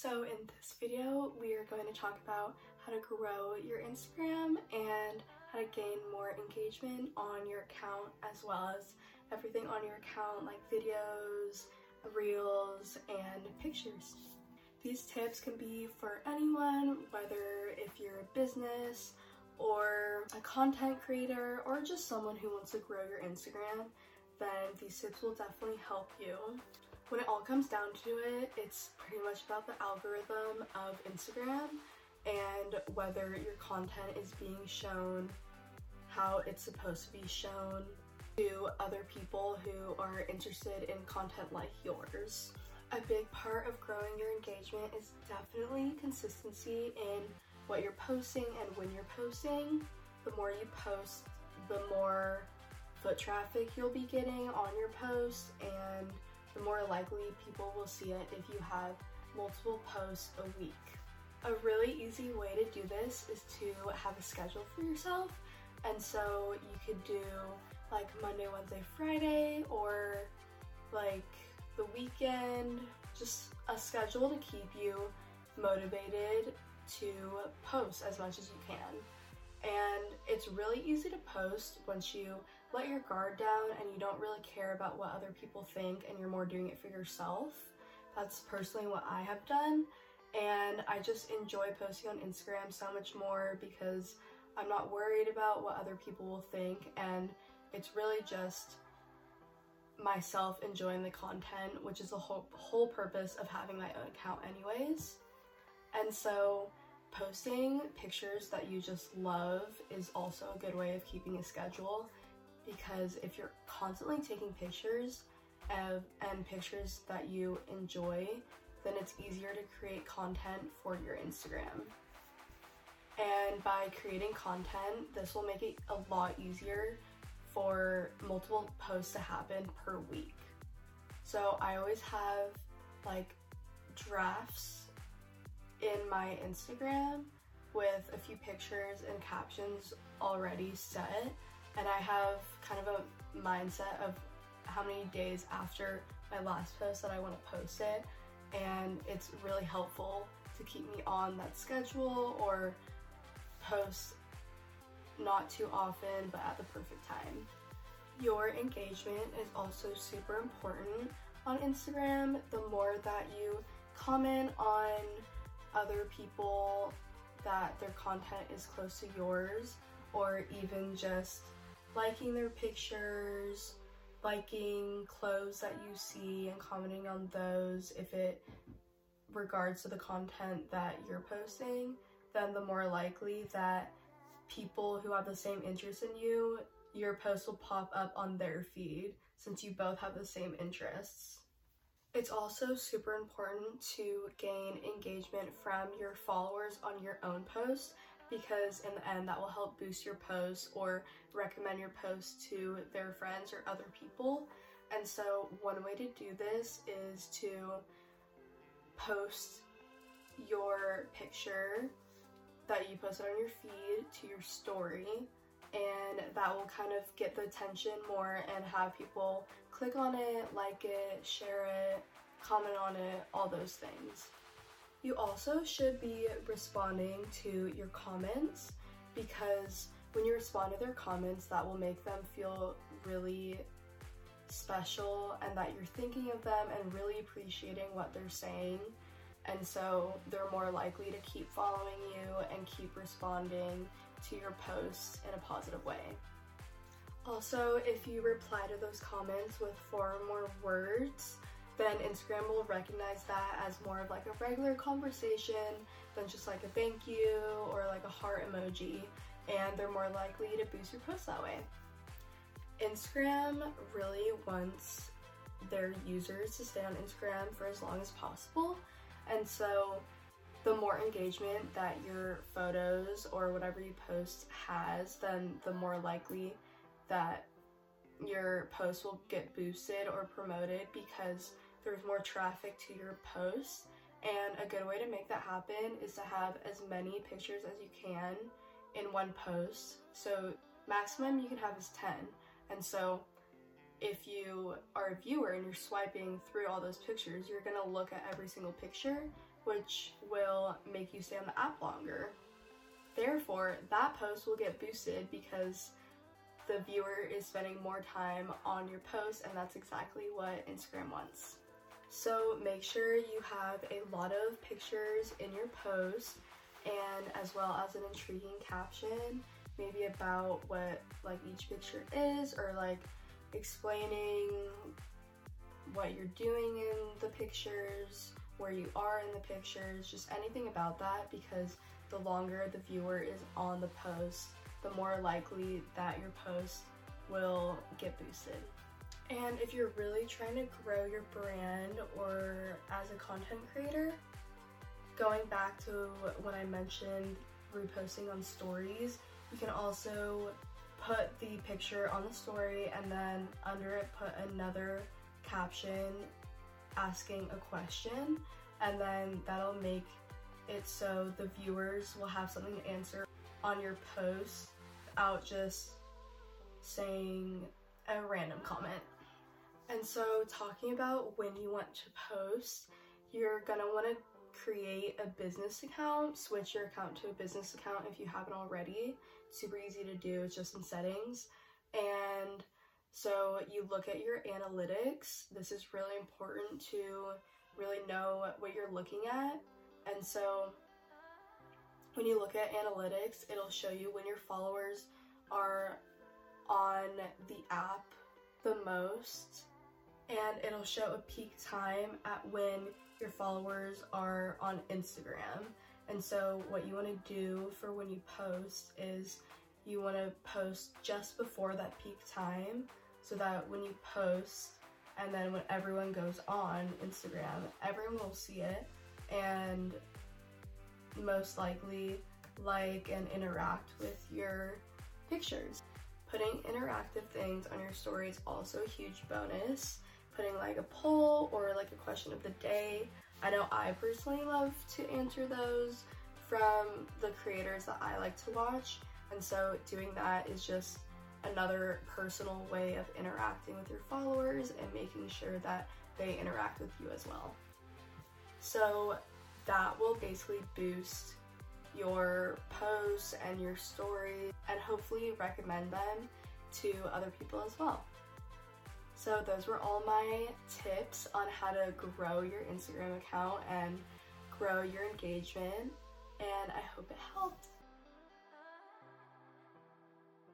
So in this video, we are going to talk about how to grow your Instagram and how to gain more engagement on your account as well as everything on your account like videos, reels, and pictures. These tips can be for anyone, whether if you're a business or a content creator or just someone who wants to grow your Instagram, then these tips will definitely help you. When it all comes down to it, it's pretty much about the algorithm of Instagram and whether your content is being shown how it's supposed to be shown to other people who are interested in content like yours. A big part of growing your engagement is definitely consistency in what you're posting and when you're posting. The more you post, the more foot traffic you'll be getting on your post and the more likely people will see it if you have multiple posts a week. A really easy way to do this is to have a schedule for yourself. And so you could do like Monday, Wednesday, Friday, or like the weekend, just a schedule to keep you motivated to post as much as you can. And it's really easy to post once you let your guard down and you don't really care about what other people think and you're more doing it for yourself. That's personally what I have done. And I just enjoy posting on Instagram so much more because I'm not worried about what other people will think. And it's really just myself enjoying the content, which is the whole, whole purpose of having my own account, anyways. And so, posting pictures that you just love is also a good way of keeping a schedule because if you're constantly taking pictures of, and pictures that you enjoy, then it's easier to create content for your Instagram. And by creating content, this will make it a lot easier for multiple posts to happen per week. So I always have like drafts in my Instagram with a few pictures and captions already set and I have kind of a mindset of how many days after my last post that I want to post it and it's really helpful to keep me on that schedule or post not too often but at the perfect time. Your engagement is also super important on Instagram. The more that you comment on other people that their content is close to yours or even just liking their pictures, liking clothes that you see and commenting on those if it regards to the content that you're posting, then the more likely that people who have the same interest in you, your post will pop up on their feed since you both have the same interests. It's also super important to gain engagement from your followers on your own post because in the end that will help boost your post or recommend your post to their friends or other people. And so one way to do this is to post your picture that you posted on your feed to your story and that will kind of get the attention more and have people click on it, like it, share it, comment on it, all those things. You also should be responding to your comments because when you respond to their comments, that will make them feel really special and that you're thinking of them and really appreciating what they're saying. And so they're more likely to keep following you and keep responding to your posts in a positive way. Also, if you reply to those comments with four or more words, then Instagram will recognize that as more of like a regular conversation than just like a thank you or like a heart emoji, and they're more likely to boost your post that way. Instagram really wants their users to stay on Instagram for as long as possible, and so the more engagement that your photos or whatever you post has, then the more likely that your post will get boosted or promoted because there's more traffic to your posts. And a good way to make that happen is to have as many pictures as you can in one post. So maximum you can have is 10. And so if you are a viewer and you're swiping through all those pictures, you're gonna look at every single picture which will make you stay on the app longer. Therefore, that post will get boosted because the viewer is spending more time on your post, and that's exactly what Instagram wants. So make sure you have a lot of pictures in your post and as well as an intriguing caption, maybe about what like each picture is or like explaining what you're doing in the pictures, where you are in the pictures, just anything about that because the longer the viewer is on the post, the more likely that your post will get boosted. And if you're really trying to grow your brand or as a content creator, going back to when I mentioned reposting on stories, you can also put the picture on the story and then under it put another caption asking a question and then that'll make it so the viewers will have something to answer on your post without just saying. So, talking about when you want to post, you're gonna want to create a business account, switch your account to a business account if you haven't already. Super easy to do, it's just in settings. And so, you look at your analytics. This is really important to really know what you're looking at. And so, when you look at analytics, it'll show you when your followers are on the app the most and it'll show a peak time at when your followers are on Instagram. And so, what you want to do for when you post is you want to post just before that peak time so that when you post and then when everyone goes on Instagram, everyone will see it and most likely like and interact with your pictures. Putting interactive things on your story is also a huge bonus putting like a poll or like a question of the day. I know I personally love to answer those from the creators that I like to watch, and so doing that is just another personal way of interacting with your followers and making sure that they interact with you as well. So that will basically boost your posts and your stories and hopefully recommend them to other people as well. So those were all my tips on how to grow your Instagram account and grow your engagement and I hope it helped.